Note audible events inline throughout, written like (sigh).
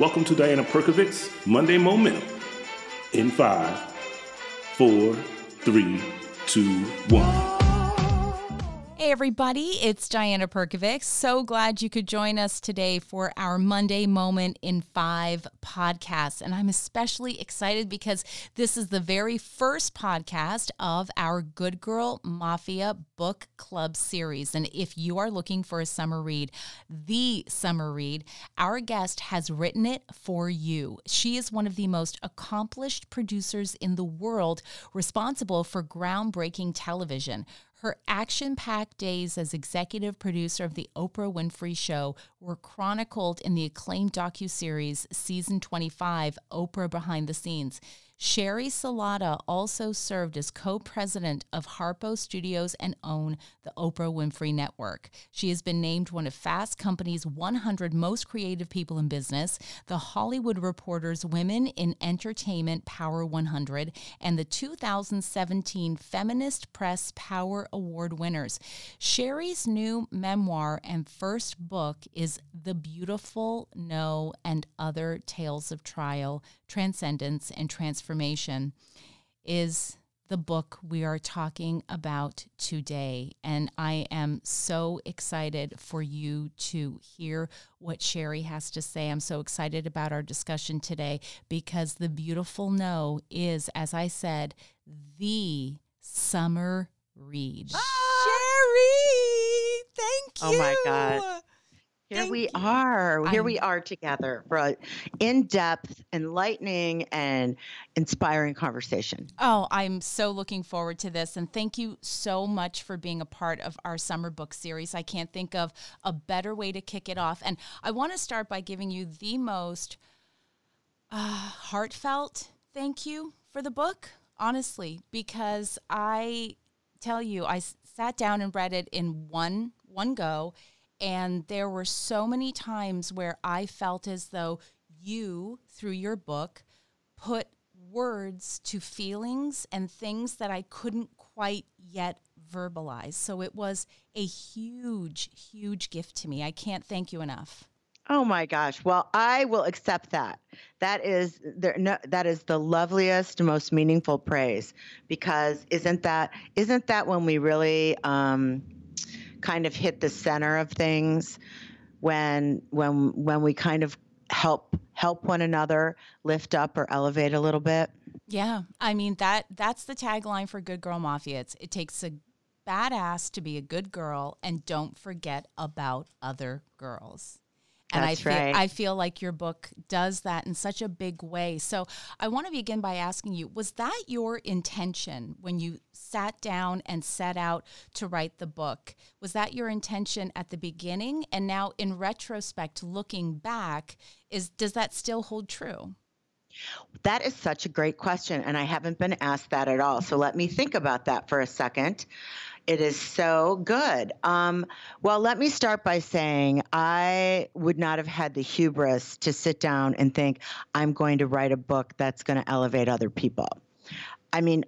Welcome to Diana Perkovic's Monday Momentum in five, four, three, two, one. Hey, everybody, it's Diana Perkovic. So glad you could join us today for our Monday Momentum in Five podcast. And I'm especially excited because this is the very first podcast of our Good Girl Mafia book club series. And if you are looking for a summer read, the summer read, our guest has written it for you. She is one of the most accomplished producers in the world, responsible for groundbreaking television. Her action packed days as executive producer of The Oprah Winfrey Show were chronicled in the acclaimed docuseries Season 25 Oprah Behind the Scenes. Sheri Salata also served as co president of Harpo Studios and OWN the Oprah Winfrey Network. She has been named one of Fast Company's 100 most creative people in business, the Hollywood Reporter's Women in Entertainment Power 100, and the 2017 Feminist Press Power Award winners. Sheri's new memoir and first book is The Beautiful No and Other Tales of Trial, Transcendence, and Transformation transformation is the book we are talking about today. And I am so excited for you to hear what Sheri has to say. I'm so excited about our discussion today because The Beautiful No is, as I said, the summer read. Ah! Sheri, thank you. Oh my God. Here Thank we you. are. Here I'm, we are together for an in depth, enlightening, and inspiring conversation. Oh, I'm so looking forward to this. And thank you so much for being a part of our summer book series. I can't think of a better way to kick it off. And I want to start by giving you the most uh, heartfelt thank you for the book, honestly, because I tell you, I sat down and read it in one one go and there were so many times where I felt as though you, through your book, put words to feelings and things that I couldn't quite yet verbalize. So it was a huge, huge gift to me. I can't thank you enough. Oh my gosh. Well, I will accept that. That is there no, that is the loveliest, most meaningful praise because isn't that isn't that when we really um kind of hit the center of things when when when we kind of help help one another lift up or elevate a little bit. Yeah, I mean that that's the tagline for Good Girl Mafia. It's, it takes a badass to be a good girl and don't forget about other girls. And That's I feel, right. I feel like your book does that in such a big way. So I want to begin by asking you was that your intention when you sat down and set out to write the book? Was that your intention at the beginning? And now, in retrospect, looking back, is does that still hold true? That is such a great question, and I haven't been asked that at all. So let me think about that for a second. It is so good. Um, well, let me start by saying I would not have had the hubris to sit down and think, I'm going to write a book that's going to elevate other people. I mean,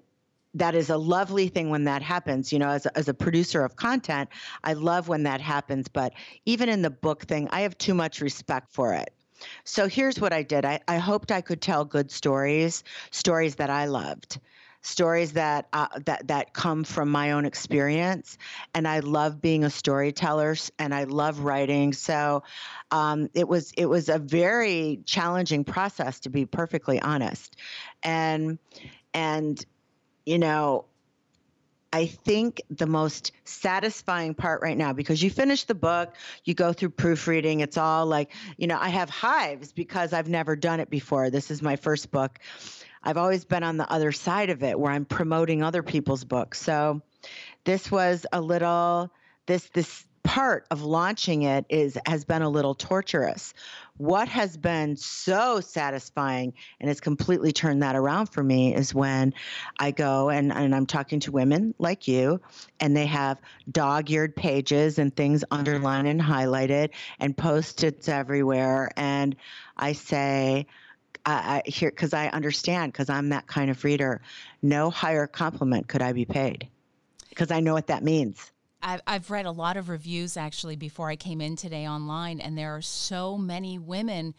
that is a lovely thing when that happens. You know, as a, as a producer of content, I love when that happens. But even in the book thing, I have too much respect for it. So here's what I did. I, I hoped I could tell good stories, stories that I loved stories that uh, that that come from my own experience. And i love being a storyteller and i love writing. So um, it was it was a very challenging process to be perfectly honest. And and you know I think the most satisfying part right now, because you finish the book, you go through proofreading, it's all like, you know, I have hives because I've never done it before. This is my first book. I've always been on the other side of it where I'm promoting other people's books. So this was a little this this part of launching it is has been a little torturous. What has been so satisfying and has completely turned that around for me is when I go and, and I'm talking to women like you, and they have dog-eared pages and things underlined and highlighted and post-its everywhere. And I say, I, I here because I understand because I'm that kind of reader. No higher compliment could I be paid because I know what that means. I've, I've read a lot of reviews actually before I came in today online, and there are so many women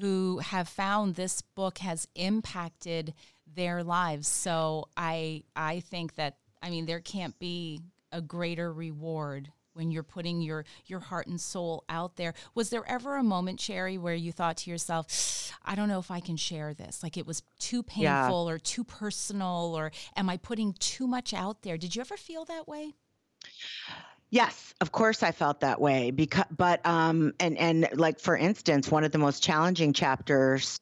who have found this book has impacted their lives. So I I think that I mean there can't be a greater reward when you're putting your your heart and soul out there. Was there ever a moment, Sheri, where you thought to yourself, I don't know if I can share this. Like it was too painful yeah. or too personal or am I putting too much out there? Did you ever feel that way? Yes, of course I felt that way because but um and and like for instance, one of the most challenging chapters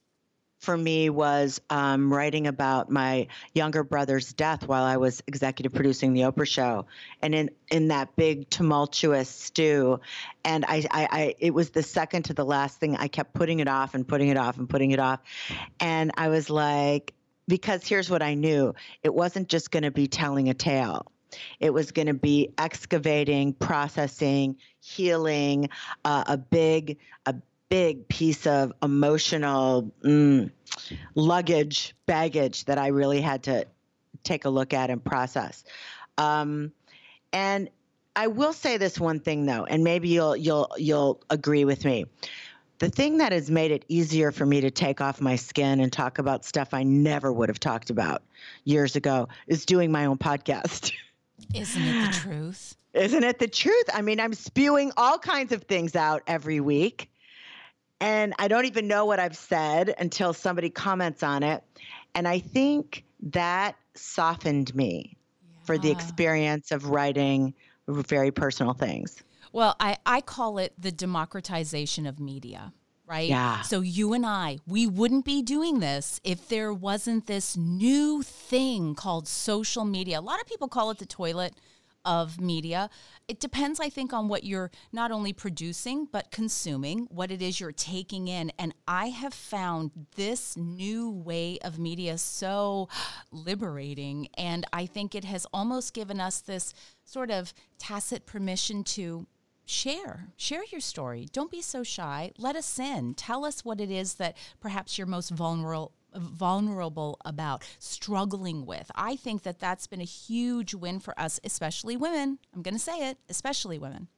for me was um, writing about my younger brother's death while I was executive producing the Oprah show, and in in that big tumultuous stew, and I, I, I it was the second to the last thing. I kept putting it off and putting it off and putting it off, and I was like, because here's what I knew: it wasn't just going to be telling a tale. It was going to be excavating, processing, healing, uh, a big, a big piece of emotional mm, luggage, baggage that I really had to take a look at and process. Um, and I will say this one thing though, and maybe you'll you'll you'll agree with me. The thing that has made it easier for me to take off my skin and talk about stuff I never would have talked about years ago is doing my own podcast. (laughs) Isn't it the truth? Isn't it the truth? I mean, I'm spewing all kinds of things out every week and I don't even know what I've said until somebody comments on it. And I think that softened me yeah. for the experience of writing very personal things. Well, I, I call it the democratization of media, right? Yeah. So you and I, we wouldn't be doing this if there wasn't this new thing called social media. A lot of people call it the toilet of media. It depends, I think, on what you're not only producing, but consuming, what it is you're taking in. And I have found this new way of media so liberating. And I think it has almost given us this sort of tacit permission to share share your story don't be so shy let us in tell us what it is that perhaps you're most vulnerable vulnerable about, struggling with. I think that that's been a huge win for us, especially women. I'm going to say it, especially women.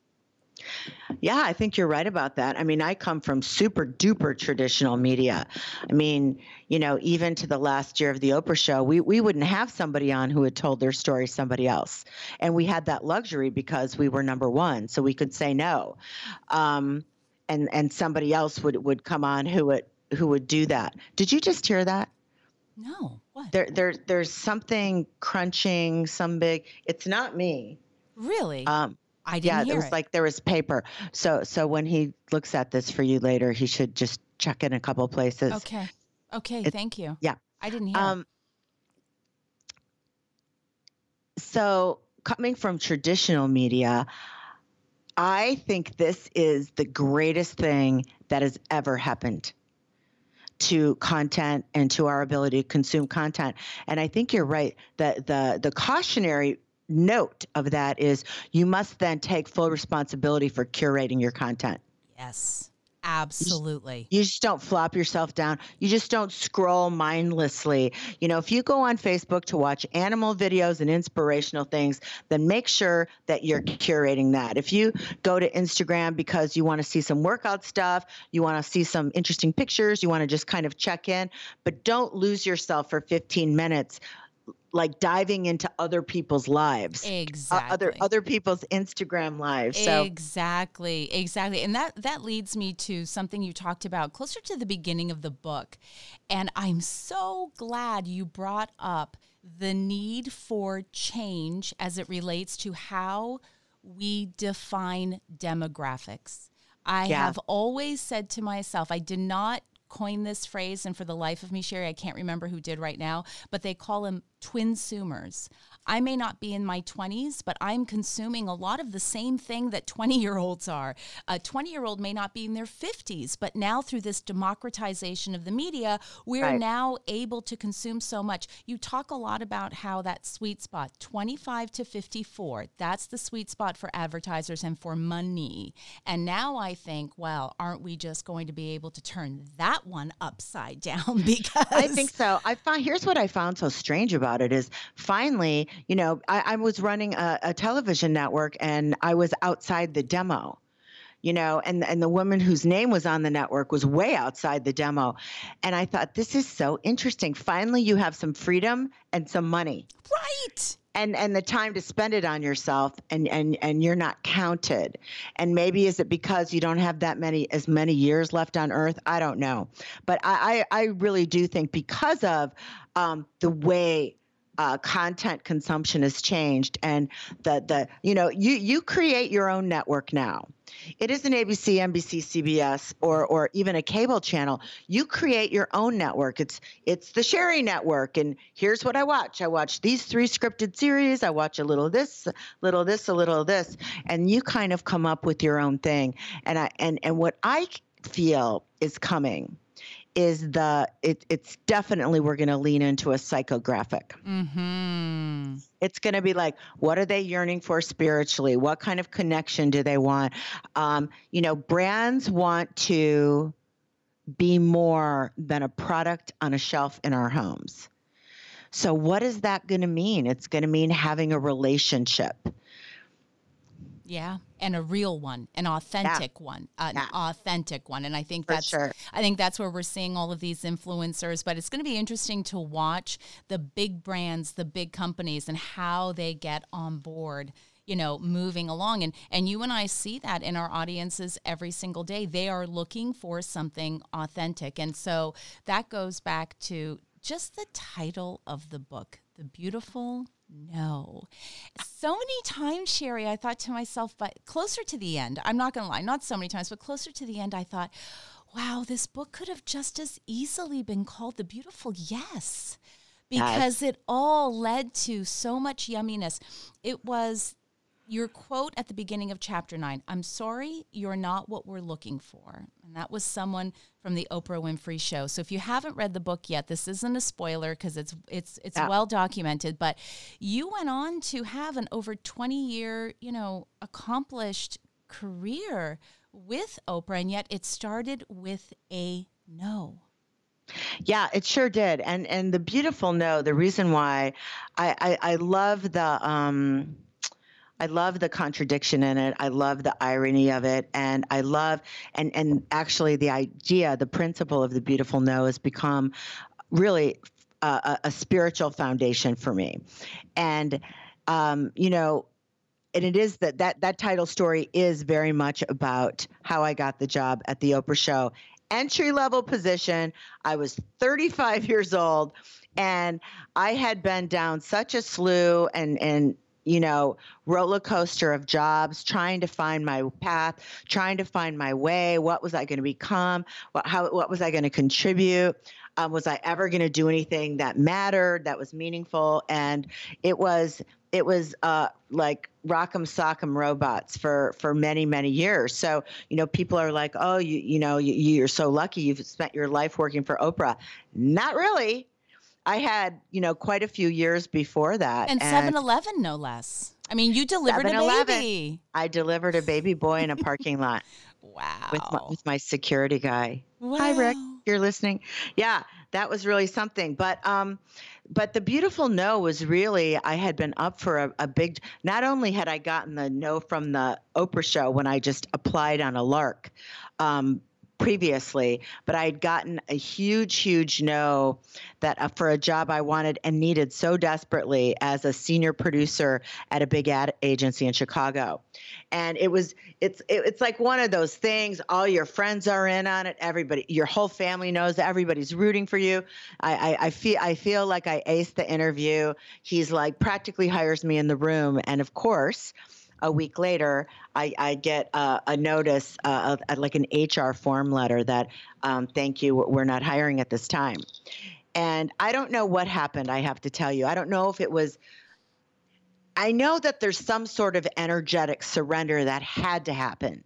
Yeah, I think you're right about that. I mean, I come from super duper traditional media. I mean, you know, even to the last year of the Oprah show, we, we wouldn't have somebody on who had told their story somebody else. And we had that luxury because we were number one, so we could say no. Um, and, and somebody else would, would come on who would who would do that. Did you just hear that? No. What? There, there, there's something crunching, some big. It's not me. Really? Um, I didn't yeah, it was it. like there was paper. So, so when he looks at this for you later, he should just check in a couple places. Okay. Okay. It, thank you. Yeah. I didn't hear. Um, so coming from traditional media, I think this is the greatest thing that has ever happened to content and to our ability to consume content. And I think you're right that the the cautionary note of that is you must then take full responsibility for curating your content. Yes. Absolutely. You just don't flop yourself down. You just don't scroll mindlessly. You know, if you go on Facebook to watch animal videos and inspirational things, then make sure that you're curating that. If you go to Instagram because you want to see some workout stuff, you want to see some interesting pictures, you want to just kind of check in, but don't lose yourself for 15 minutes like diving into other people's lives exactly uh, other other people's instagram lives so exactly exactly and that that leads me to something you talked about closer to the beginning of the book and i'm so glad you brought up the need for change as it relates to how we define demographics I yeah. have always said to myself, I did not coined this phrase, and for the life of me, Sheri, I can't remember who did right now, but they call them twin consumers. I may not be in my 20s, but I'm consuming a lot of the same thing that 20 year olds are. A 20 year old may not be in their 50s, but now through this democratization of the media, we're right. now able to consume so much. You talk a lot about how that sweet spot, 25 to 54, that's the sweet spot for advertisers and for money. And now I think, well, aren't we just going to be able to turn that one upside (laughs) down? because I think so. I found here's what I found so strange about it is finally you know, I, I was running a, a television network and I was outside the demo you know, and and the woman whose name was on the network was way outside the demo. And I thought this is so interesting. Finally you have some freedom and some money. Right. And and the time to spend it on yourself and and and you're not counted. And maybe is it because you don't have that many as many years left on earth? I don't know. But I I, I really do think because of um, the way uh, content consumption has changed and the the you know you you create your own network now. It isn't abc nbc cbs or or even a cable channel. You create your own network. It's it's the Sheri network and here's what i watch. I watch these three scripted series. I watch a little this little this a little this and you kind of come up with your own thing. And i and and what i feel is coming is the it, it's definitely we're going to lean into a psychographic. Mm-hmm. it's going to be like what are they yearning for spiritually? What kind of connection do they want? Um, you know brands want to be more than a product on a shelf in our homes. So what is that going to mean? It's going to mean having a relationship Yeah, and a real one, an authentic one, an Yeah. authentic one, and I think For that's sure. I think that's where we're seeing all of these influencers. But it's going to be interesting to watch the big brands, the big companies, and how they get on board. You know, moving along, and and you and I see that in our audiences every single day. They are looking for something authentic, and so that goes back to just the title of the book, "The Beautiful No." So many times, Sheri, I thought to myself, but closer to the end, I'm not going to lie, not so many times, but closer to the end, I thought, wow, this book could have just as easily been called The Beautiful Yes, because it all led to so much yumminess. It was your quote at the beginning of chapter nine I'm sorry, you're not what we're looking for. And that was someone from the Oprah Winfrey show. So if you haven't read the book yet, this isn't a spoiler because it's it's it's Yeah. well documented, but you went on to have an over 20 year, you know, accomplished career with Oprah, and yet it started with a no. Yeah, it sure did. And and the beautiful no, the reason why I I, I love the um I love the contradiction in it. I love the irony of it, and I love and and actually the idea, the principle of the beautiful no has become really a, a, spiritual foundation for me, and um, you know. And it is that, that that title story is very much about how I got the job at the Oprah show. Entry level position. I was 35 years old and I had been down such a slew and and you know roller coaster of jobs trying to find my path trying to find my way. What was i going to become? What how what was i going to contribute? Um, was i ever going to do anything that mattered that was meaningful? And it was it was uh, like rock'em sock'em robots for for many many years. So you know people are like oh you you know you, you're so lucky. You've spent your life working for oprah. Not really I had, you know, quite a few years before that. And 7 Eleven, no less. I mean, you delivered a 7-Eleven. baby. I delivered a baby boy in a parking lot (laughs) Wow. with my, with my security guy. Wow. Hi, Rick. You're listening. Yeah, that was really something. But um, but the beautiful no was really I had been up for a, a big. Not only had I gotten the no from the Oprah show when I just applied on a lark. Um, previously but i had gotten a huge huge no that uh, for a job i wanted and needed so desperately as a senior producer at a big ad agency in chicago. And it was it's it, it's like one of those things all your friends are in on it everybody your whole family knows everybody's rooting for you. I i, I feel i feel like i aced the interview. He's like practically hires me in the room. And of course a week later, I, I get uh, a notice, uh, of- like an HR form letter that, um, thank you, we're not hiring at this time. And I don't know what happened, I have to tell you. I don't know if it was, I know that there's some sort of energetic surrender that had to happen.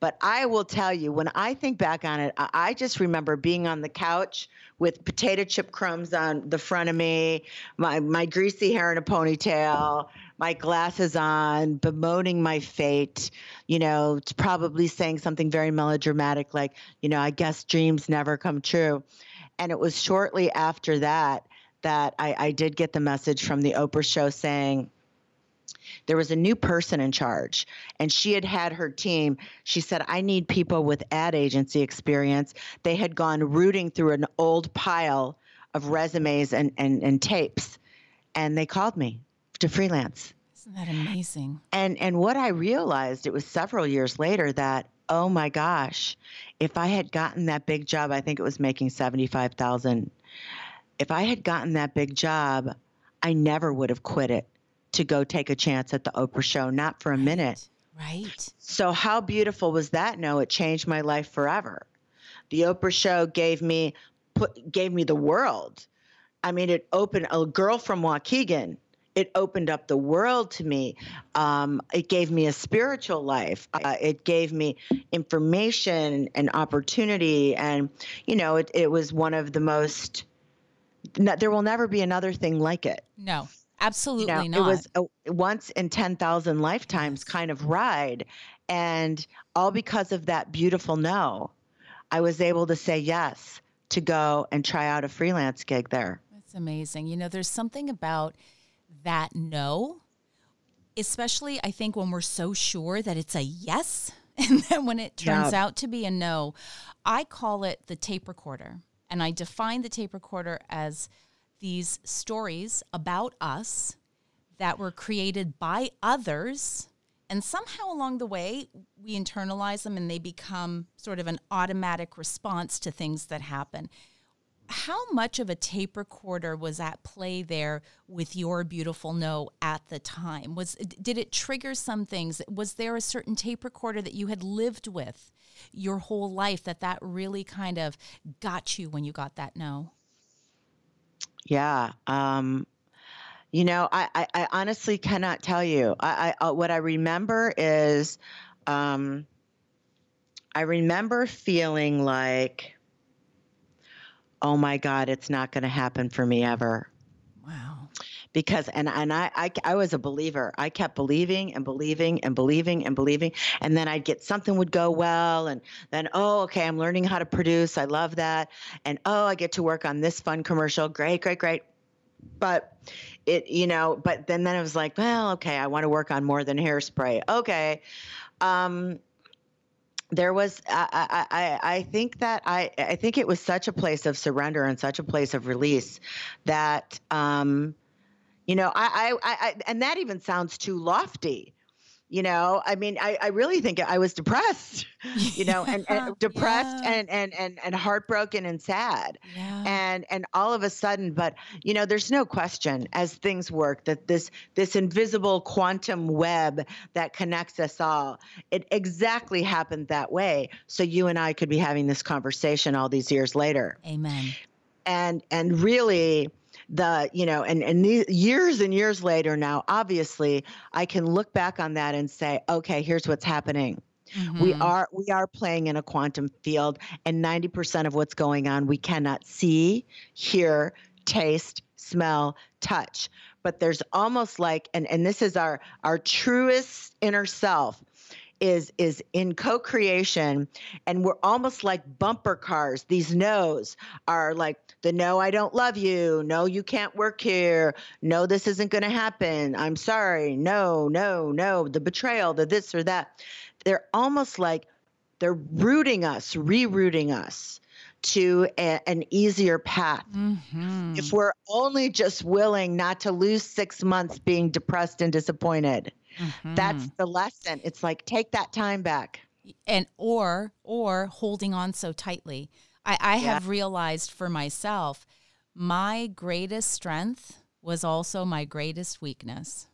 But I will tell you, when I think back on it, I I just remember being on the couch with potato chip crumbs on the front of me, my, my greasy hair in a ponytail, my glasses on, bemoaning my fate, you know, probably saying something very melodramatic like, you know, I guess dreams never come true. And it was shortly after that that I, I did get the message from the Oprah show saying, there was a new person in charge and she had had her team. She said i need people with ad agency experience. They had gone rooting through an old pile of resumes and, and, and tapes and they called me to freelance isn't that amazing and and what i realized it was several years later that oh my gosh if i had gotten that big job i think it was making 75000 if i had gotten that big job i never would have quit it to go take a chance at the Oprah show, not for a minute. Right. So, how beautiful was that? No, it changed my life forever. The Oprah show gave me put gave me the world. I mean, it opened a girl from Waukegan. It opened up the world to me. Um, it gave me a spiritual life. Uh, it gave me information and opportunity, and you know, it, it was one of the most. No, there will never be another thing like it. No, Absolutely you know, not. It was a once in 10,000 lifetimes kind of ride. And all because of that beautiful no, I was able to say yes to go and try out a freelance gig there. That's amazing. You know, there's something about that no, especially I think when we're so sure that it's a yes. (laughs) And then when it turns yeah. out to be a no, I call it the tape recorder. And I define the tape recorder as these stories about us that were created by others. And somehow along the way, we internalize them and they become sort of an automatic response to things that happen. How much of a tape recorder was at play there with your beautiful no at the time? Was did it trigger some things? Was there a certain tape recorder that you had lived with your whole life that that really kind of got you when you got that no? Yeah. Um, you know, I, I, I, honestly cannot tell you. I, I uh, what I remember is, um, I remember feeling like, oh my God, it's not going to happen for me ever. Wow. Because and and I, I I was a believer. I kept believing and believing and believing and believing, and then I'd get something would go well, and then oh okay, I'm learning how to produce. I love that, and oh I get to work on this fun commercial. Great, great, great but it you know but then then it was like well okay i want to work on more than hairspray okay um there was I, I i think that i i think it was such a place of surrender and such a place of release that um you know i i, I and that even sounds too lofty you know i mean i, I really think i was depressed (laughs) you know and, and depressed yeah. and, and and and heartbroken and sad. Yeah. and and all of a sudden but you know there's no question as things work that this this invisible quantum web that connects us all it exactly happened that way. So you and i could be having this conversation all these years later. Amen. And and really the you know and and years and years later now obviously i can look back on that and say okay here's what's happening. Mm-hmm. we are we are playing in a quantum field and 90% of what's going on we cannot see hear taste smell touch. But there's almost like and and this is our our truest inner self is is in co-creation and we're almost like bumper cars. These no's are like the no i don't love you. No you can't work here. No this isn't going to happen. I'm sorry. No no no. The betrayal the this or that. They're almost like they're rooting us rerouting us to a, an easier path. Mm-hmm. If we're only just willing not to lose six months being depressed and disappointed, mm-hmm. that's the lesson. It's like take that time back. And or or holding on so tightly. I, I yeah. have realized for myself, my greatest strength was also my greatest weakness.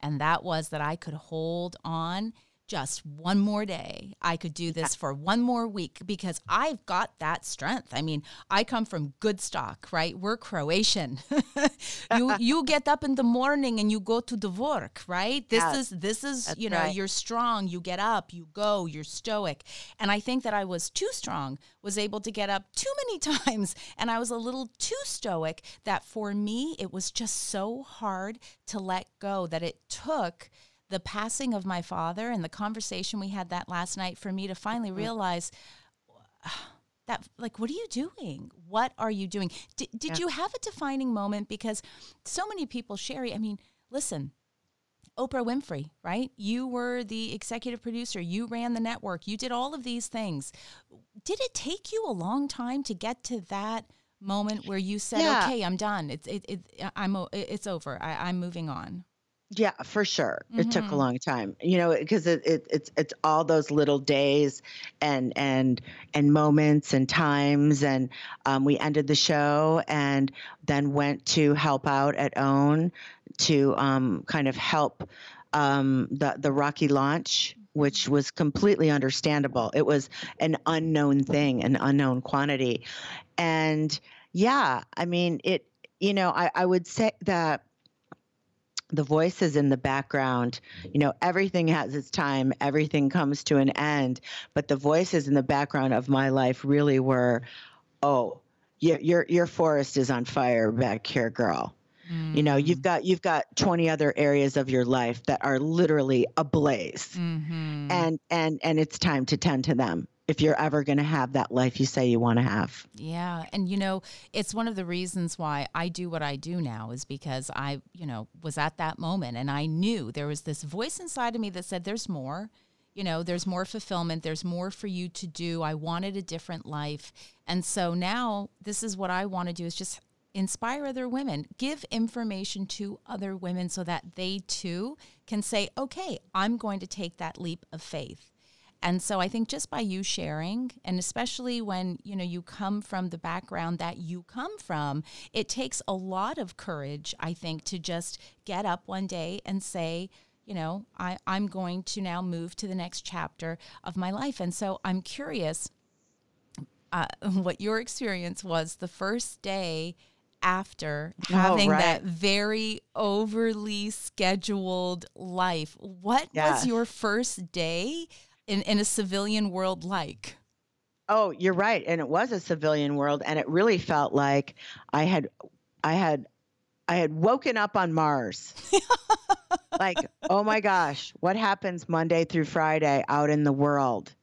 And that was that I could hold on just one more day. I could do this for one more week because I've got that strength. I mean, I come from good stock, right? We're Croatian. (laughs) you you get up in the morning and you go to the work, right? This yes. is this is, That's you know, right. you're strong, you get up, you go, you're stoic. And I think that I was too strong, was able to get up too many (laughs) times and I was a little too stoic that for me it was just so hard to let go that it took the passing of my father and the conversation we had that last night for me to finally mm-hmm. realize (sighs) that like what are you doing what are you doing D- did yeah. you have a defining moment because so many people Sheri i mean listen Oprah Winfrey, right? You were the executive producer, you ran the network, you did all of these things. Did it take you a long time to get to that moment where you said, Yeah. "Okay, I'm done. It's it, it I'm it's over. I, I'm moving on." Yeah, for sure. It took a Mhm. long time, you know, because it, it, it's it's all those little days and and and moments and times, and um, we ended the show and then went to help out at OWN to um, kind of help um, the the Rocky launch, which was completely understandable. It was an unknown thing, an unknown quantity, and yeah, I mean it. You know, I, I would say that the voices in the background you know everything has its time everything comes to an end but the voices in the background of my life really were oh your your your forest is on fire back here girl. You know you've got you've got 20 other areas of your life that are literally ablaze. Mm-hmm. and and and it's time to tend to them if you're ever going to have that life you say you want to have Yeah. And, you know, it's one of the reasons why I do what I do now is because I, you know, was at that moment and I knew there was this voice inside of me that said, there's more. You know, there's more fulfillment. There's more for you to do. I wanted a different life. And so now this is what I want to do is just inspire other women, give information to other women so that they too can say, okay, I'm going to take that leap of faith. And so I think just by you sharing, and especially when you know you come from the background that you come from, it takes a lot of courage, I think, to just get up one day and say, you know, I, I'm going to now move to the next chapter of my life. And so I'm curious uh, (laughs) what your experience was the first day after Oh, having right. that very overly scheduled life. What was your first day in, in a civilian world like? Oh, you're right. And it was a civilian world and it really felt like I had I had I had woken up on Mars. (laughs) like, oh my gosh, what happens Monday through Friday out in the world?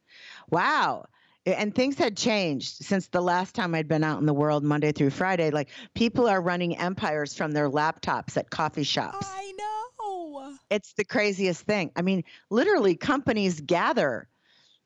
Wow. And things had changed since the last time I'd been out in the world Monday through Friday. Like people are running empires from their laptops at coffee shops. I know. It's the craziest thing. I mean, literally, companies gather.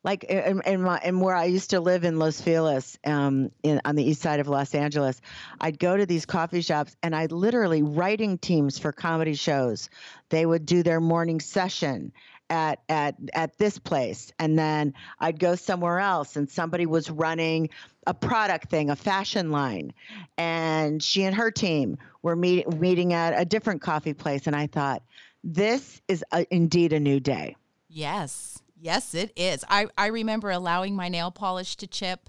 Like in, in, my, in where I used to live in Los Feliz, um, in, on the east side of Los Angeles, I'd go to these coffee shops and I'd literally writing teams for comedy shows. They would do their morning session at at at this place, and then I'd go somewhere else, and somebody was running a product thing, a fashion line, and she and her team were meet, meeting at a different coffee place, and I thought, this is a, indeed a new day. Yes. Yes, it is. I, I remember allowing my nail polish to chip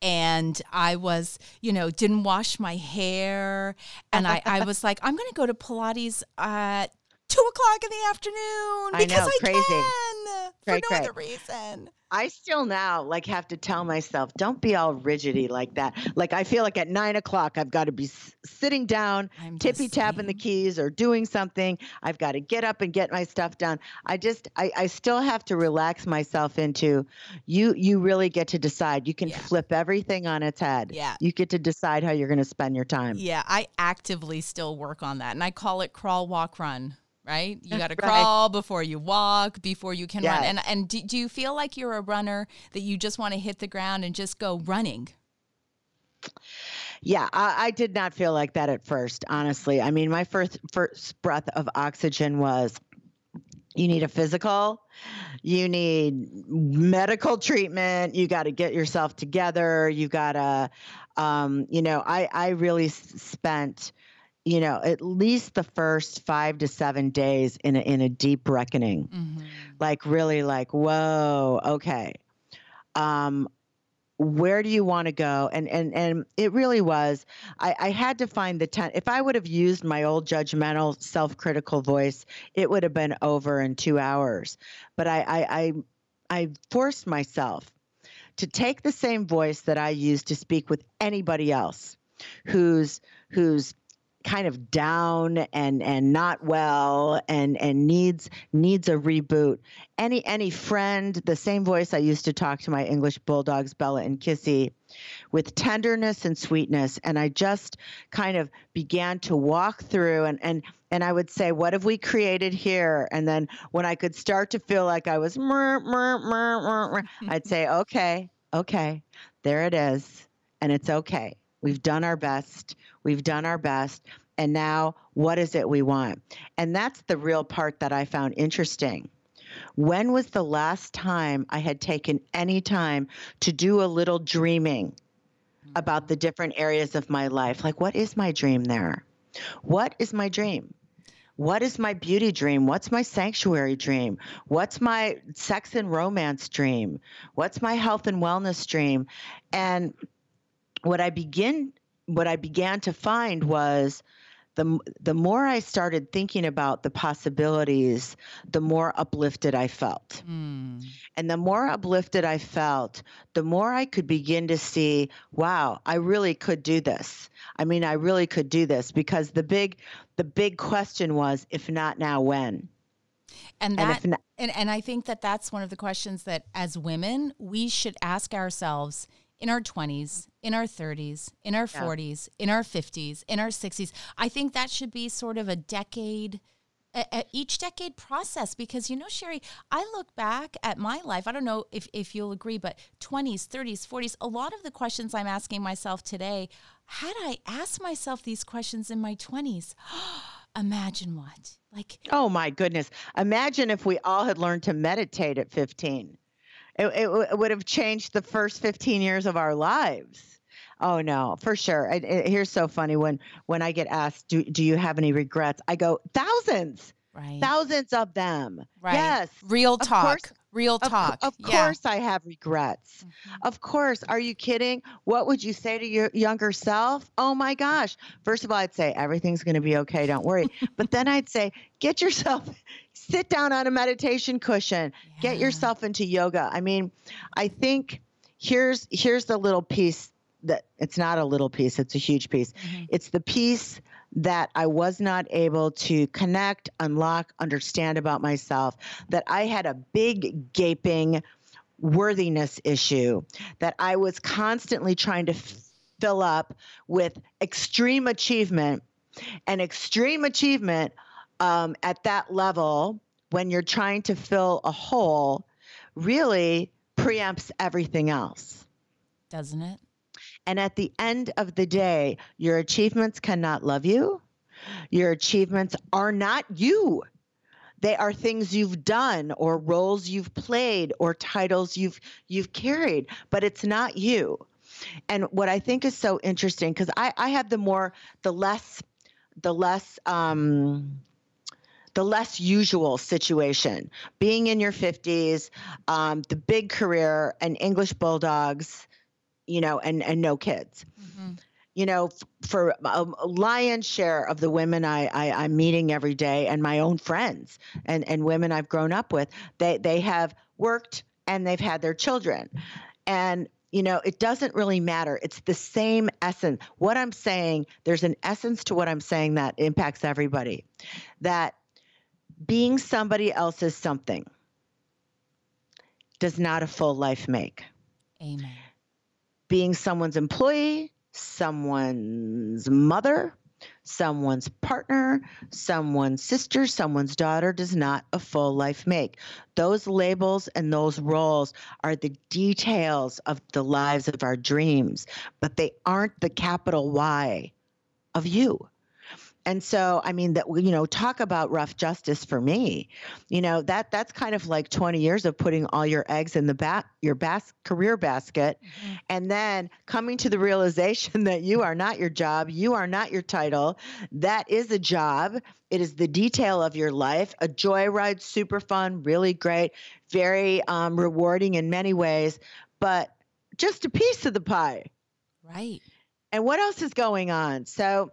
and I was, you know, didn't wash my hair. And I, I was (laughs) like, I'm going to go to Pilates at two o'clock in the afternoon I because know, I crazy. can Cray, for no cray. other reason. I still now like have to tell myself, don't be all rigidy like that. Like I feel like at nine o'clock I've got to be s- sitting down, tippy tapping the keys or doing something. I've got to get up and get my stuff done. I just I, I still have to relax myself into you you really get to decide. You can Yeah. flip everything on its head. Yeah. You get to decide how you're going to spend your time. Yeah, I actively still work on that. And I call it crawl, walk, run. Right? You (laughs) got to Right. crawl before you walk, before you can run. And and do, do you feel like you're a runner that you just want to hit the ground and just go running? Yeah, I, I did not feel like that at first, honestly. I mean, my first first breath of oxygen was you need a physical, you need medical treatment, you got to get yourself together, you got to, um, you know, I I really spent, you know, at least the first five to seven days in a, in a deep reckoning. Mm-hmm. like really like whoa okay. Um where do you want to go? And and and it really was i i had to find the 10 if i would have used my old judgmental self-critical voice it would have been over in two hours. But i i i, I forced myself to take the same voice that i use to speak with anybody else who's who's kind of down and and not well and and needs needs a reboot any any friend the same voice i used to talk to my english bulldogs bella and kissy with tenderness and sweetness and i just kind of began to walk through and and and I would say, "What have we created here?" And then when I could start to feel like I was, mur, mur, mur, I'd say, "Okay, okay, there it is, and it's okay. We've done our best. We've done our best, and now what is it we want?" And that's the real part that I found interesting. When was the last time I had taken any time to do a little dreaming about the different areas of my life? Like, what is my dream there? What is my dream? What is my beauty dream? What's my sanctuary dream? What's my sex and romance dream? What's my health and wellness dream? And what I begin what I began to find was the the more I started thinking about the possibilities, the more uplifted I felt. Mm. And the more uplifted I felt, the more I could begin to see, wow, I really could do this. I mean, I really could do this because the big the big question was if not now when. And that and, not, and, and I think that that's one of the questions that as women we should ask ourselves in our 20s, in our 30s, in our yeah. 40s, in our 50s, in our 60s. I think that should be sort of a decade a, a each decade process because you know Sheri, I look back at my life. I don't know if if you'll agree, but 20s, 30s, 40s, a lot of the questions I'm asking myself today, had I asked myself these questions in my 20s, (gasps) imagine what? Like Oh my goodness. Imagine if we all had learned to meditate at 15 it, it, it would have changed the first 15 years of our lives. Oh no, for sure. It, it, here's so funny when when I get asked, "Do do you have any regrets?" I go, thousands, right. thousands of them. Right. Yes, real talk. Real talk. Of, of yeah. course, I have regrets. Mm-hmm. Of course. Are you kidding? What would you say to your younger self? Oh my gosh. First of all, I'd say everything's going to be okay. Don't worry. but then I'd say, get yourself (laughs) sit down on a meditation cushion yeah. get yourself into yoga i mean i think here's here's the little piece that it's not a little piece it's a huge piece mm-hmm. it's the piece that i was not able to connect unlock understand about myself that i had a big gaping worthiness issue that i was constantly trying to f- fill up with extreme achievement and extreme achievement um, at that level when you're trying to fill a hole really preempts everything else. Doesn't it? And at the end of the day, your achievements cannot love you. Your achievements are not you. They are things you've done or roles you've played or titles you've you've carried, but it's not you. And what I think is so interesting, because I, I have the more the less the less um the less usual situation. Being in your 50s, um, the big career, and English bulldogs, you know, and, and no kids. Mm-hmm. You know, f- for a, a lion's share of the women I, I, am meeting every day and my own friends and, and women I've grown up with, they, they have worked and they've had their children. And you know, it doesn't really matter. It's the same essence. What I'm saying, there's an essence to what I'm saying that impacts everybody. That being somebody else's something does not a full life make. Amen. Being someone's employee, someone's mother, someone's partner, someone's sister, someone's daughter does not a full life make. Those labels and those roles are the details of the lives of our dreams, but they aren't the capital Y of you and so i mean that you know talk about rough justice for me. You know that that's kind of like 20 years of putting all your eggs in the bat your bas- career basket. Mm-hmm. and then coming to the realization (laughs) that you are not your job you are not your title. That is a job. It is the detail of your life. A joyride super fun really great very um, rewarding in many ways but just a piece of the pie. Right. And what else is going on? So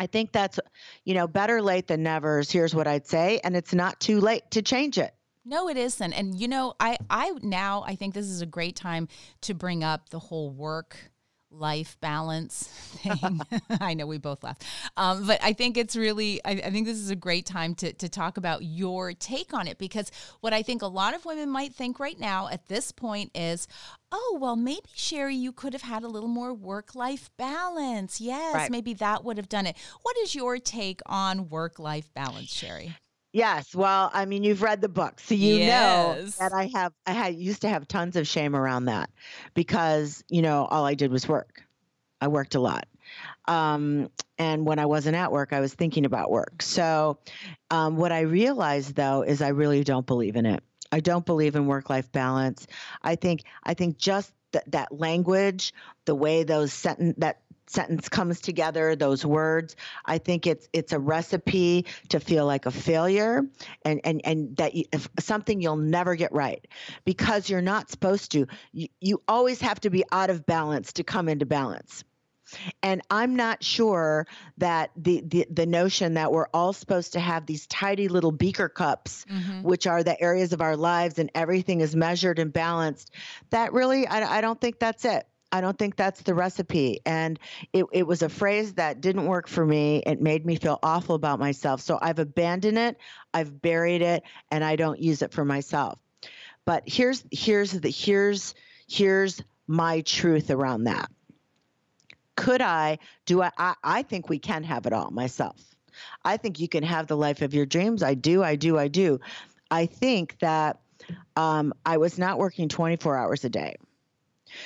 I think that's, you know, better late than never. Is here's what I'd say. And it's not too late to change it. No, it isn't. And you know, I I now I think this is a great time to bring up the whole work life balance (laughs) thing. (laughs) I know we both laughed. Um, but I think it's really, I, I, think this is a great time to, to talk about your take on it because what I think a lot of women might think right now at this point is, oh, well, maybe Sheri, you could have had a little more work life balance. Yes, right. maybe that would have done it. What is your take on work life balance, Sheri? Yes, well, I mean, you've read the book, so you yes. know that I have I had used to have tons of shame around that because you know all I did was work. I worked a lot, um, and when I wasn't at work, I was thinking about work. So, um, what I realized though is I really don't believe in it. I don't believe in work life balance. I think I think just th- that language, the way those sentence that sentence comes together those words i think it's it's a recipe to feel like a failure and and and that you, something you'll never get right because you're not supposed to you, you always have to be out of balance to come into balance and I'm not sure that the, the, the notion that we're all supposed to have these tidy little beaker cups, mm-hmm. which are the areas of our lives and everything is measured and balanced, that really, I, I don't think that's it. I don't think that's the recipe. And it, it was a phrase that didn't work for me. It made me feel awful about myself. So I've abandoned it, I've buried it, and I don't use it for myself. But here's here's the here's here's my truth around that. Could I do I, I, I think we can have it all myself. I think you can have the life of your dreams. I do, I do, I do. I think that um, I was not working 24 hours a day.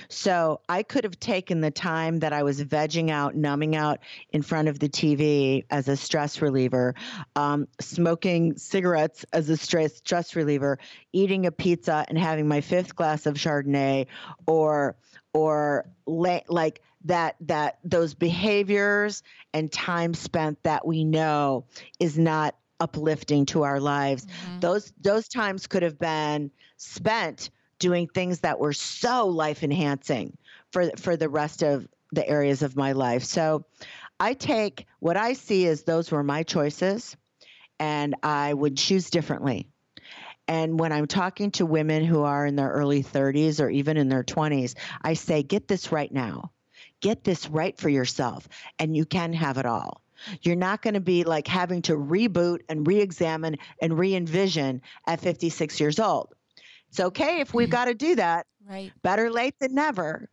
So I could have taken the time that I was vegging out, numbing out in front of the TV as a stress reliever, um, smoking cigarettes as a stress stress reliever, eating a pizza and having my fifth glass of Chardonnay, or or la- like that that those behaviors and time spent that we know is not uplifting to our lives. Mm-hmm. Those those times could have been spent doing things that were so life enhancing for for the rest of the areas of my life. So I take what I see as those were my choices and I would choose differently. And when I'm talking to women who are in their early 30s or even in their 20s, I say, get this right now. Get this right for yourself, and you can have it all. You're not going to be like having to reboot and re examine and re envision at 56 years old. It's okay if we've mm. got to do that. Right. Better late than never.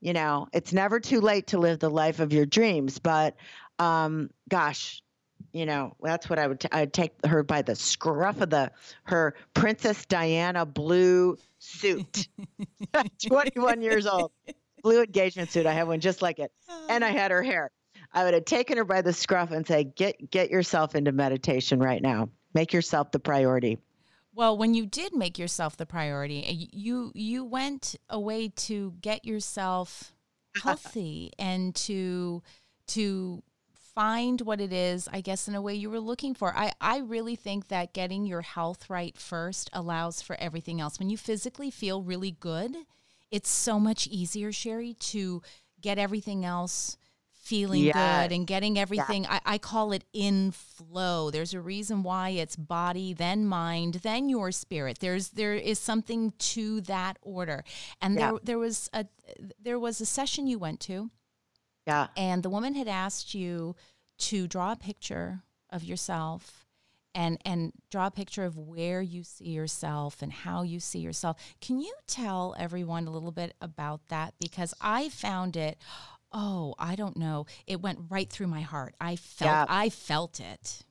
You know, it's never too late to live the life of your dreams. But um, gosh, you know, that's what I would. T- I'd take her by the scruff of the her Princess Diana blue suit. (laughs) 21 years old, blue engagement suit. I have one just like it, and I had her hair. I would have taken her by the scruff and say, "Get get yourself into meditation right now. Make yourself the priority." Well, when you did make yourself the priority, eh, you you went away to get yourself (laughs) healthy and to to find what it is, I guess, in a way you were looking for. I, I really think that getting your health right first allows for everything else. When you physically feel really good, it's so much easier, Sheri, to get everything else feeling yes. good and getting everything. I, I, call it in flow. There's a reason why it's body then mind then your spirit. There's there is something to that order. And yeah. there there was a there was a session you went to. Yeah and the woman had asked you to draw a picture of yourself and and draw a picture of where you see yourself and how you see yourself. Can you tell everyone a little bit about that? Because i found it oh, I don't know. It went right through my heart. I felt yeah. I felt it.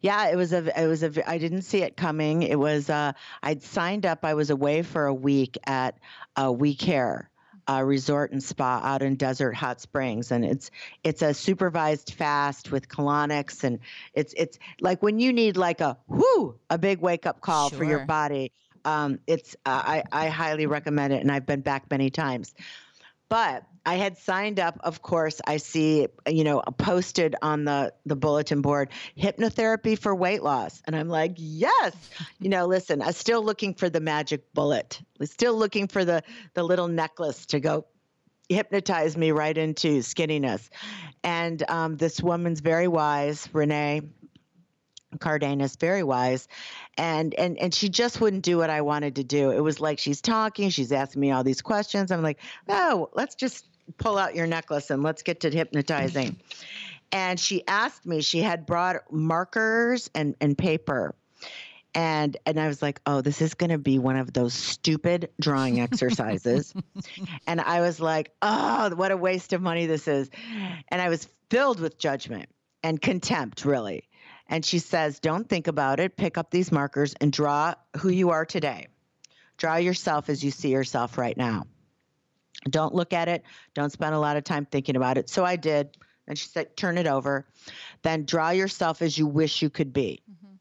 Yeah, it was a it was a I didn't see it coming. It was uh I'd signed up. I was away for a week at uh, We Care. Uh, resort and spa out in Desert Hot Springs, and it's it's a supervised fast with colonics, and it's it's like when you need like a whoo a big wake up call sure. for your body. Um, it's uh, I I highly recommend it, and I've been back many times. But I had signed up, of course. I see, you know, posted on the the bulletin board, hypnotherapy for weight loss, and I'm like, yes. You know, listen, I'm still looking for the magic bullet. I'm still looking for the the little necklace to go hypnotize me right into skinniness. And um, this woman's very wise, Renee, Cardenas, very wise, and and and she just wouldn't do what I wanted to do. It was like she's talking, she's asking me all these questions. I'm like, oh, let's just pull out your necklace and let's get to hypnotizing. and she asked me, she had brought markers and, and paper. And and I was like, oh, this is gonna be one of those stupid drawing (laughs) exercises. and I was like, oh, what a waste of money this is. And I was filled with judgment and contempt, really. And she says, don't think about it. Pick up these markers and draw who you are today. Draw yourself as you see yourself right now. Don't look at it. Don't spend a lot of time thinking about it. So I did. And she said, turn it over. Then draw yourself as you wish you could be. Mm-hmm.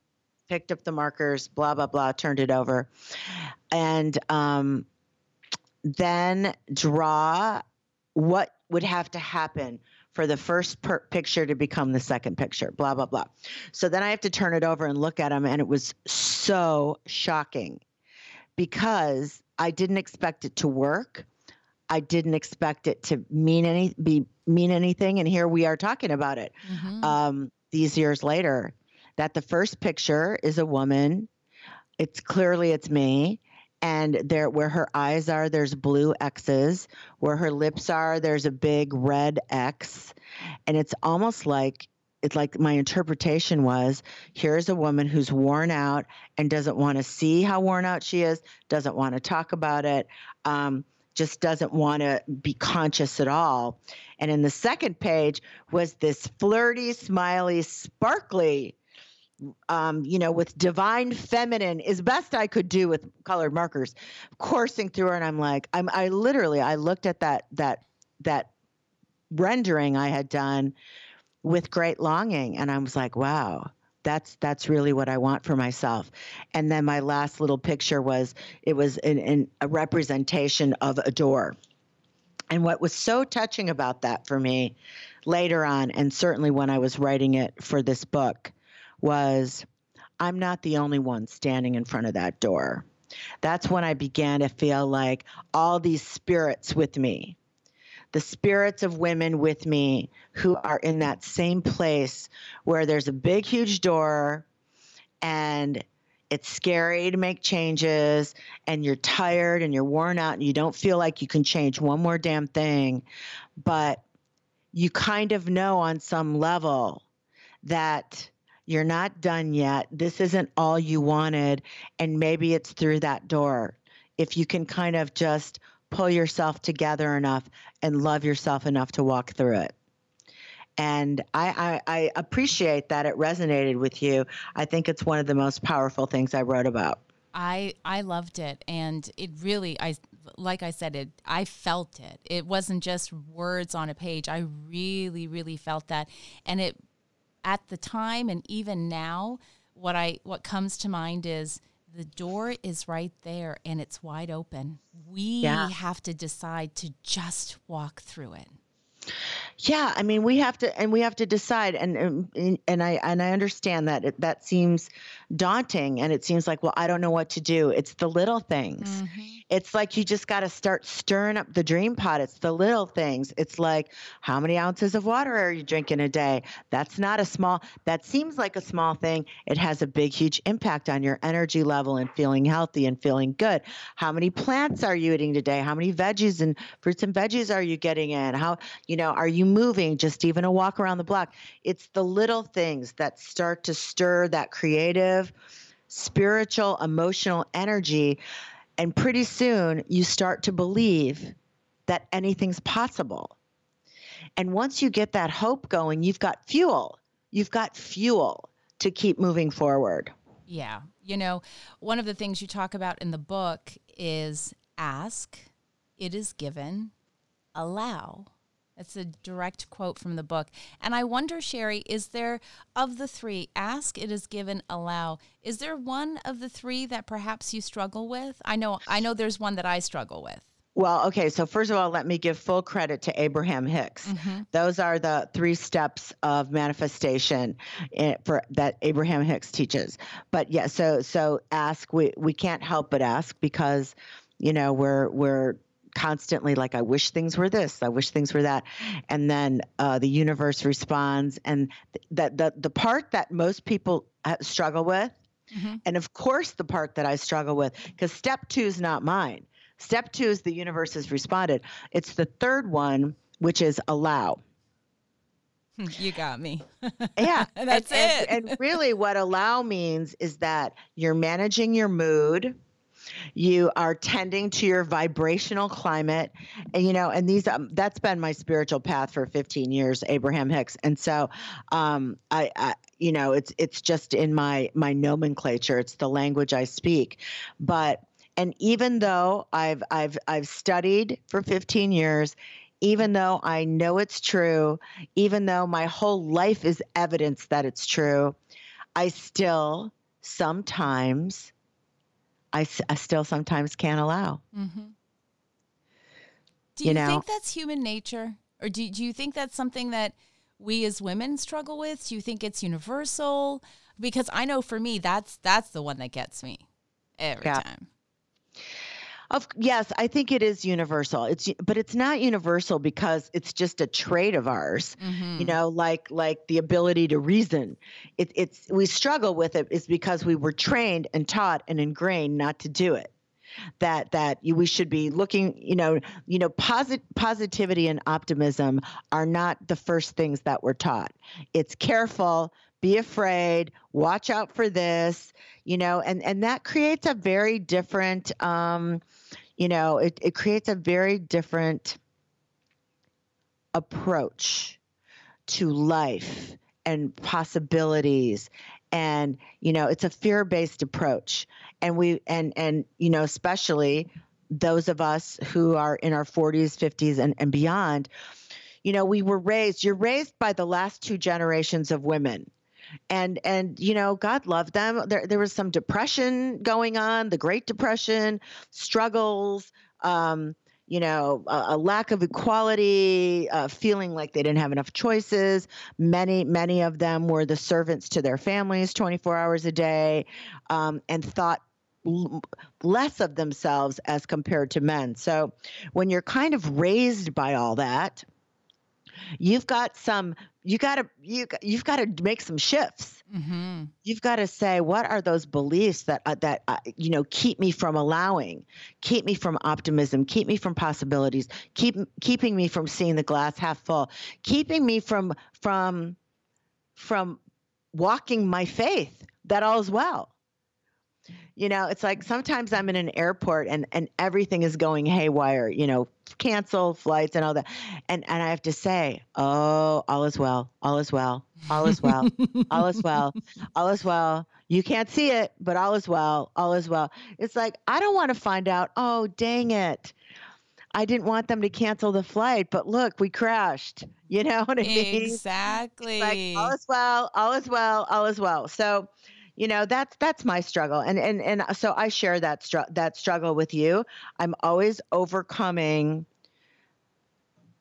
Picked up the markers, blah, blah, blah, turned it over. And um, then draw what would have to happen for the first per- picture to become the second picture, blah, blah, blah. So then I have to turn it over and look at them. And it was so shocking because I didn't expect it to work. I didn't expect it to mean any be mean anything, and here we are talking about it mm-hmm. um, these years later. That the first picture is a woman. It's clearly it's me, and there where her eyes are, there's blue X's. Where her lips are, there's a big red X, and it's almost like it's like my interpretation was here's a woman who's worn out and doesn't want to see how worn out she is, doesn't want to talk about it. Um, just doesn't want to be conscious at all. And in the second page was this flirty, smiley, sparkly, um, you know, with divine feminine, as best I could do with colored markers, coursing through. And I'm like, I'm, I literally, I looked at that, that, that rendering I had done with great longing. And I was like, wow, that's that's really what I want for myself. And then my last little picture was it was a representation of a door. And what was so touching about that for me later on, and certainly when I was writing it for this book, was I'm not the only one standing in front of that door. That's when I began to feel like all these spirits with me the spirits of women with me who are in that same place where there's a big, huge door and it's scary to make changes and you're tired and you're worn out and you don't feel like you can change one more damn thing. But you kind of know on some level that you're not done yet. This isn't all you wanted. And maybe it's through that door. If you can kind of just pull yourself together enough and love yourself enough to walk through it. And I, I, I, appreciate that it resonated with you. I think it's one of the most powerful things I wrote about. I I loved it, and it really I like I said it. I felt it. It wasn't just words on a page. I really really felt that, and it at the time and even now, what I what comes to mind is the door is right there and it's wide open. We yeah. have to decide to just walk through it. Yeah, I mean, we have to, and we have to decide, and and, and I and I understand that it, that seems daunting, and it seems like, well, I don't know what to do. It's the little things. Mm-hmm. It's like you just got to start stirring up the dream pot. It's the little things. It's like, how many ounces of water are you drinking a day? That's not a small. That seems like a small thing. It has a big, huge impact on your energy level and feeling healthy and feeling good. How many plants are you eating today? How many veggies and fruits and veggies are you getting in? How you know are you moving? Just even a walk around the block. It's the little things that start to stir that creative, spiritual, emotional energy and pretty soon you start to believe that anything's possible. And once you get that hope going, you've got fuel. You've got fuel to keep moving forward. Yeah. You know, one of the things you talk about in the book is ask, it is given, allow, it's a direct quote from the book. And I wonder, Sheri, is there, of the three, ask, it is given, allow, is there one of the three that perhaps you struggle with? I know, I know there's one that I struggle with. Well, okay. So first of all, let me give full credit to Abraham Hicks. Mm-hmm. Those are the three steps of manifestation for that Abraham Hicks teaches. But yeah, so so ask. We we can't help but ask because you know we're we're constantly like i wish things were this i wish things were that and then uh, the universe responds and that the, the part that most people uh, struggle with mm-hmm. and of course the part that i struggle with because step two is not mine Step two is the universe has responded. It's the third one, which is allow. You got me. Yeah. (laughs) That's and, it. And, and really, what allow means is that you're managing your mood. You are tending to your vibrational climate, and you know, and these um, that's been my spiritual path for 15 years, Abraham Hicks, and so um, I, I, you know, it's it's just in my my nomenclature. It's the language I speak, but and even though I've I've I've studied for 15 years, even though I know it's true, even though my whole life is evidence that it's true, I still sometimes, I, I still sometimes can't allow. Mm-hmm. Do You you, know? think that's human nature? Or do, do you think that's something that we as women struggle with? Do you think it's universal? Because I know for me, that's that's the one that gets me every Yeah. time. Of yes, I think it is universal. It's but it's not universal because it's just a trait of ours. Mhm. You know, like like the ability to reason. It, it's we struggle with it is because we were trained and taught and ingrained not to do it. That that you, we should be looking. You know, you know, posit, positivity and optimism are not the first things that we're taught. It's careful, be afraid, watch out for this. You know, and and that creates a very different. Um, you know, it, it creates a very different approach to life and possibilities and you know it's a fear-based approach and we and and you know especially those of us who are in our 40s 50s and, and beyond you know we were raised you're raised by the last two generations of women and and you know god loved them. There, there was some depression going on the great depression struggles um, you know a, a lack of equality uh, feeling like they didn't have enough choices. Many many of them were the servants to their families 24 hours a day um, and thought l- less of themselves as compared to men. So when you're kind of raised by all that you've got some you got to you you've got to make some shifts Mhm. you've got to say what are those beliefs that uh, that uh, you know keep me from allowing keep me from optimism keep me from possibilities keep keeping me from seeing the glass half full keeping me from from from walking my faith that all is well you know it's like sometimes i'm in an airport and and everything is going haywire you know cancel flights and all that and and i have to say oh all is well all is well all is well all is well all is well you can't see it but all is well all is well it's like i don't want to find out oh dang it i didn't want them to cancel the flight but look we crashed you know what i mean Exactly. like all is well all is well all is well so you know that's that's my struggle and and and so i share that str- that struggle with you i'm always overcoming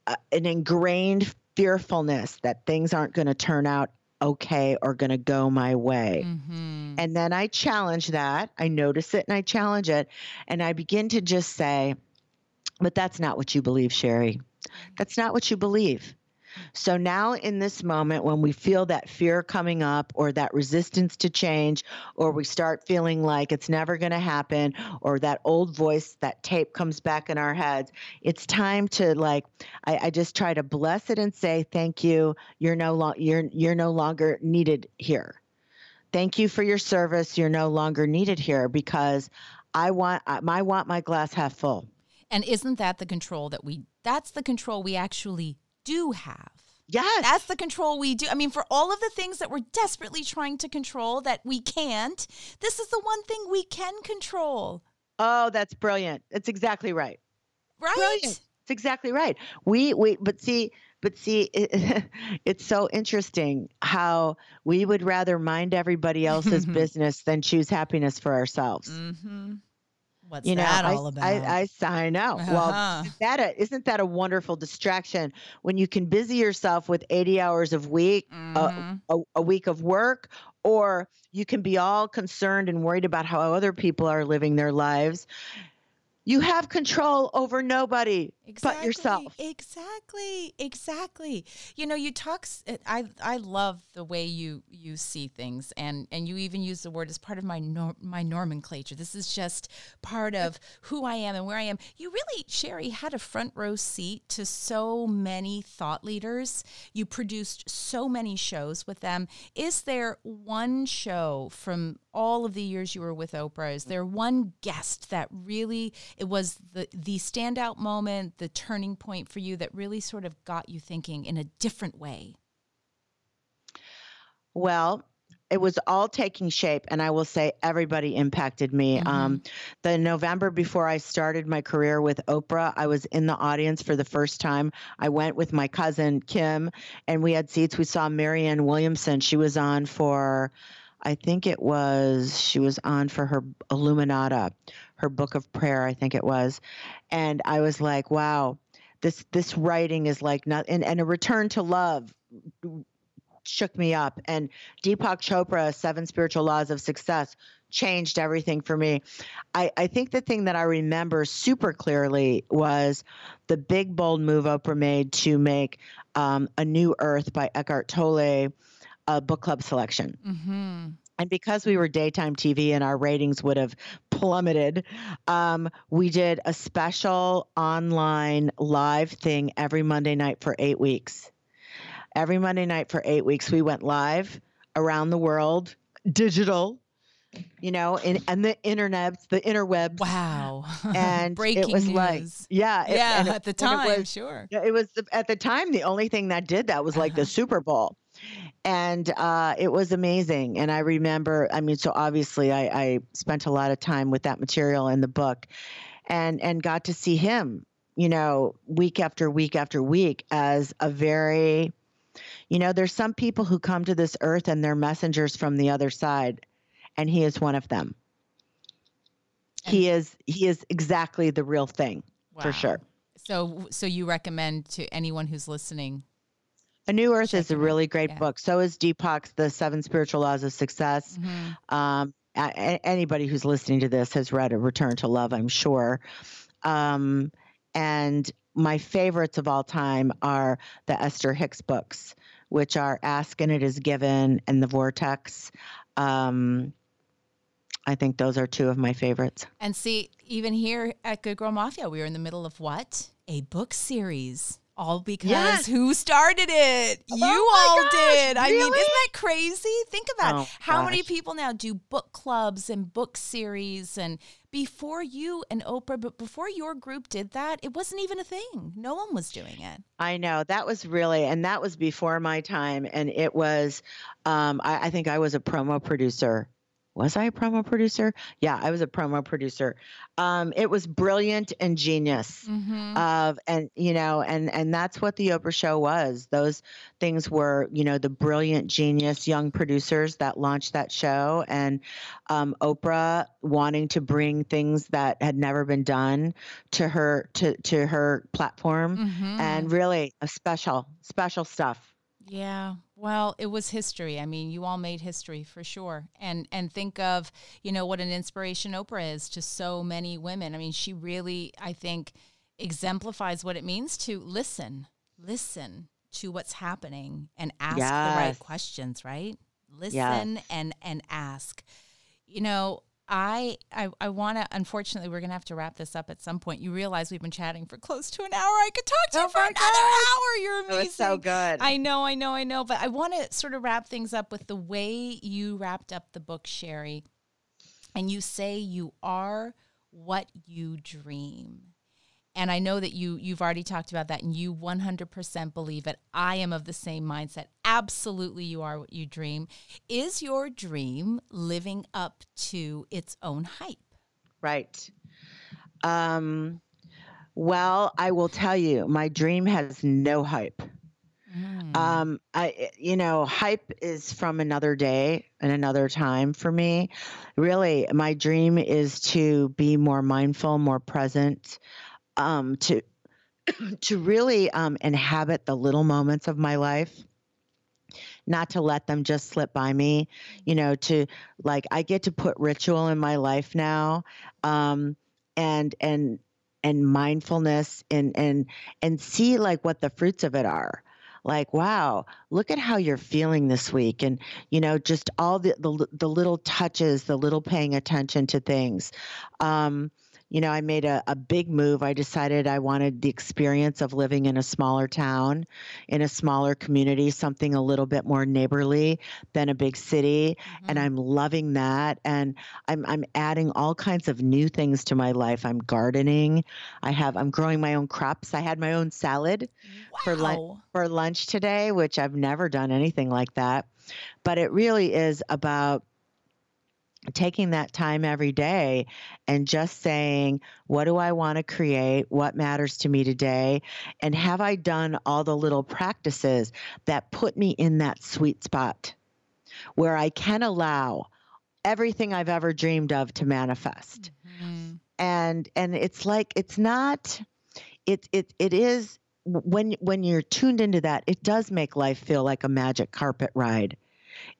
uh, an ingrained fearfulness that things aren't going to turn out okay or going to go my way Mhm. and then I challenge that. I notice it and I challenge it. And I begin to just say, but that's not what you believe, Sheri. That's not what you believe. So now, in this moment, when we feel that fear coming up or that resistance to change, or we start feeling like it's never going to happen, or that old voice, that tape comes back in our heads, it's time to like, I, I just try to bless it and say, thank you. You're no, lo- you're, you're no longer needed here thank you for your service. You're no longer needed here because I want I want my glass half full. And isn't that the control that we that's the control we actually do have? Yes. That's the control we do. I mean, for all of the things that we're desperately trying to control that we can't, this is the one thing we can control, oh, that's brilliant. That's exactly right. right? Brilliant. It's exactly right. We we but see but see it, (laughs) it's so interesting how we would rather mind everybody else's (laughs) business than choose happiness for ourselves. Mm-hmm. What's you know, that I, all about? I, I, I know. Uh-huh. Well, isn't that a, isn't that a wonderful distraction when you can busy yourself with 80 hours of week, Mhm. a, a week of work, or you can be all concerned and worried about how other people are living their lives. You have control over nobody exactly, but yourself. Exactly, exactly. You know, you talk. I I love the way you you see things, and and you even use the word as part of my nor, my nomenclature. This is just part of who I am and where I am. You really, Sheri, had a front row seat to so many thought leaders. You produced so many shows with them. Is there one show from all of the years you were with Oprah? Is there one guest that really it was the the standout moment, the turning point for you that really sort of got you thinking in a different way? Well, it was all taking shape and i will say everybody impacted me mm-hmm. um, the november before i started my career with oprah i was in the audience for the first time i went with my cousin kim and we had seats we saw marianne williamson she was on for I think it was she was on for her Illuminata, her book of prayer, I think it was. And I was like, wow, this this writing is like not and, and a return to love shook me up. And Deepak Chopra, Seven Spiritual Laws of Success, changed everything for me. I, I think the thing that I remember super clearly was the big bold move Oprah made to make um, A New Earth by Eckhart Tolle a book club selection. Mm-hmm. And because we were daytime TV and our ratings would have plummeted, um, we did a special online live thing every Monday night for eight weeks. Every Monday night for eight weeks, we went live around the world, digital, you know, in, and the internet, the interwebs. Wow. (laughs) And Breaking it was news. like, yeah. It, yeah, it, at the time, was, sure. Yeah, it was the, at the time, the only thing that did that was like uh-huh. the Super Bowl and uh, it was amazing. And I remember, I mean, so obviously, I, I spent a lot of time with that material in the book, and and got to see him, you know, week after week after week as a very, you know, there's some people who come to this earth and they're messengers from the other side, and he is one of them. he is he is exactly the real thing wow. for sure. So so you recommend to anyone who's listening a New Earth Check is a really great yeah. book. So is Deepak's The Seven Spiritual Laws of Success. Mm-hmm. Um, a- anybody who's listening to this has read A Return to Love, I'm sure. Um, and my favorites of all time are the Esther Hicks books, which are Ask and It Is Given and The Vortex. Um, I think those are two of my favorites. And see, even here at Good Girl Mafia, we are in the middle of what? A book series. All because yes. who started it? You oh all gosh, did. Really? I mean, isn't that crazy? Think about oh, it. How gosh. many people now do book clubs and book series and before you and Oprah, but before your group did that, it wasn't even a thing. No one was doing it. I know that was really, and that was before my time. And it was, um, I, I think I was a promo producer was I a promo producer? Yeah, I was a promo producer. Um, it was brilliant and genius. Mm-hmm. Uh, and you know, and and that's what the Oprah show was. Those things were, you know, the brilliant genius young producers that launched that show, and um, Oprah wanting to bring things that had never been done to her to to her platform, mm-hmm. and really a special special stuff. Yeah. Well, it was history. I mean, you all made history for sure. And and think of, you know, what an inspiration Oprah is to so many women. I mean, she really I think exemplifies what it means to listen. Listen to what's happening and ask yes. the right questions, right? Listen yes. and and ask. You know, I I, I want to. Unfortunately, we're gonna have to wrap this up at some point. You realize we've been chatting for close to an hour. I could talk to oh you for another hour. You're amazing. It was so good. I know, I know, I know. But I want to sort of wrap things up with the way you wrapped up the book, Sheri. And you say you are what you dream and I know that you you've already talked about that and you 100% believe it. I am of the same mindset. Absolutely you are what you dream. Is your dream living up to its own hype? Right. Um well, I will tell you, my dream has no hype. Mm. Um, I, you know, hype is from another day and another time for me. Really, my dream is to be more mindful, more present, um, to (coughs) to really um, inhabit the little moments of my life. Not to let them just slip by me you know to like i get to put ritual in my life now um, and and and mindfulness and and and see like what the fruits of it are. Like wow look at how you're feeling this week and you know just all the the, the little touches the little paying attention to things. Um, you know, I made a, a big move. I decided I wanted the experience of living in a smaller town, in a smaller community, something a little bit more neighborly than a big city. Mm-hmm. And I'm loving that. And I'm I'm adding all kinds of new things to my life. I'm gardening. I have I'm growing my own crops. I had my own salad wow. for lunch for lunch today, which I've never done anything like that. But it really is about taking that time every day and just saying, what do I want to create? What matters to me today? And have I done all the little practices that put me in that sweet spot where I can allow everything I've ever dreamed of to manifest? Mm-hmm. And and it's like it's not it it it is when when you're tuned into that, it does make life feel like a magic carpet ride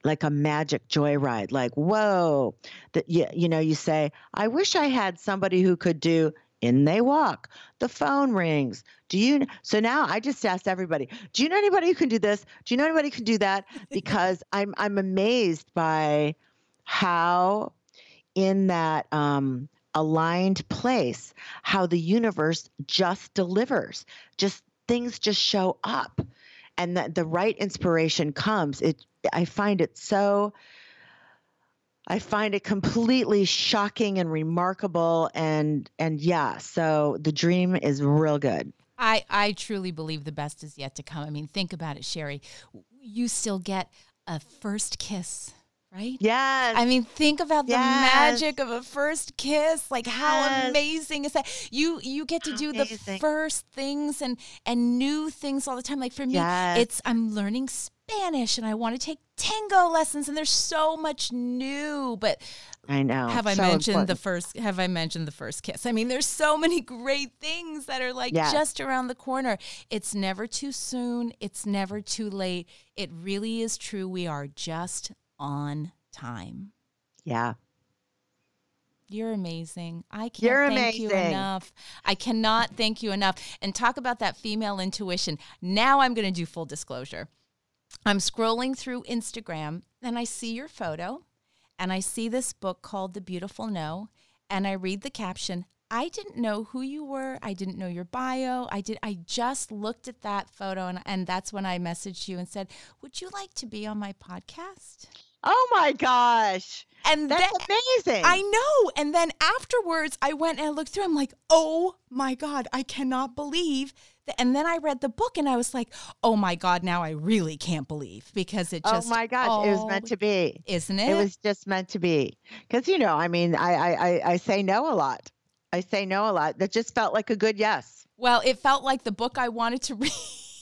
like a magic joyride. Like, whoa, that you, you know, you say, I wish I had somebody who could do in they walk. The phone rings. Do you? So now I just asked everybody, do you know anybody who can do this? Do you know anybody who can do that? (laughs) Because I'm I'm amazed by how in that um, aligned place, how the universe just delivers. Just things just show up and that the right inspiration comes. It I find it so I find it completely shocking and remarkable and and yeah, so the dream is real good. I I truly believe the best is yet to come. I mean, think about it, Sheri. You still get a first kiss right? Yes. I mean, think about yes. the magic of a first kiss. Like how yes. amazing is that? You you get to do amazing. the first things and and new things all the time. Like for me, yes. it's I'm learning Spanish and I want to take tango lessons and there's so much new, but I know. Have I so mentioned important. the first have I mentioned the first kiss? I mean, there's so (laughs) many great things that are like just around the corner. It's never too soon, it's never too late. It really is true. We are just on time. Yeah. You're amazing. I can't You're thank amazing. you enough. I cannot thank you enough. And talk about that female intuition. Now I'm going to do full disclosure. I'm scrolling through Instagram and I see your photo and I see this book called The Beautiful No and I read the caption I didn't know who you were. I didn't know your bio. I did I just looked at that photo and and that's when I messaged you and said, "Would you like to be on my podcast?" Oh my gosh. And that's then, amazing. I know. And then afterwards, I went and I looked through. I'm like, oh my God, I cannot believe that. And then I read the book and I was like, oh my God, now I really can't believe because it oh just. Oh my gosh, oh, it was meant to be. Isn't it? It was just meant to be. Because, you know, I mean, I, I, I say no a lot. I say no a lot. That just felt like a good yes. Well, it felt like the book I wanted to (laughs) read.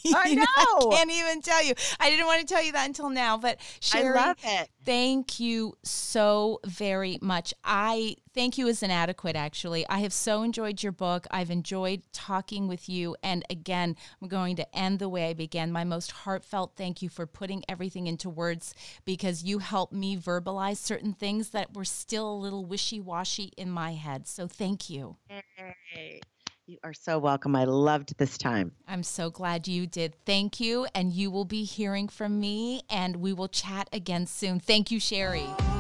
(laughs) I know. I can't even tell you. I didn't want to tell you that until now, but Sheri, I love it. Thank you so very much. I thank you is inadequate, actually. I have so enjoyed your book. I've enjoyed talking with you. And again, I'm going to end the way I began. My most heartfelt thank you for putting everything into words because you helped me verbalize certain things that were still a little wishy washy in my head. So thank you. Hey. You are so welcome. I loved this time. I'm so glad you did. Thank you. And you will be hearing from me, and we will chat again soon. Thank you, Sheri.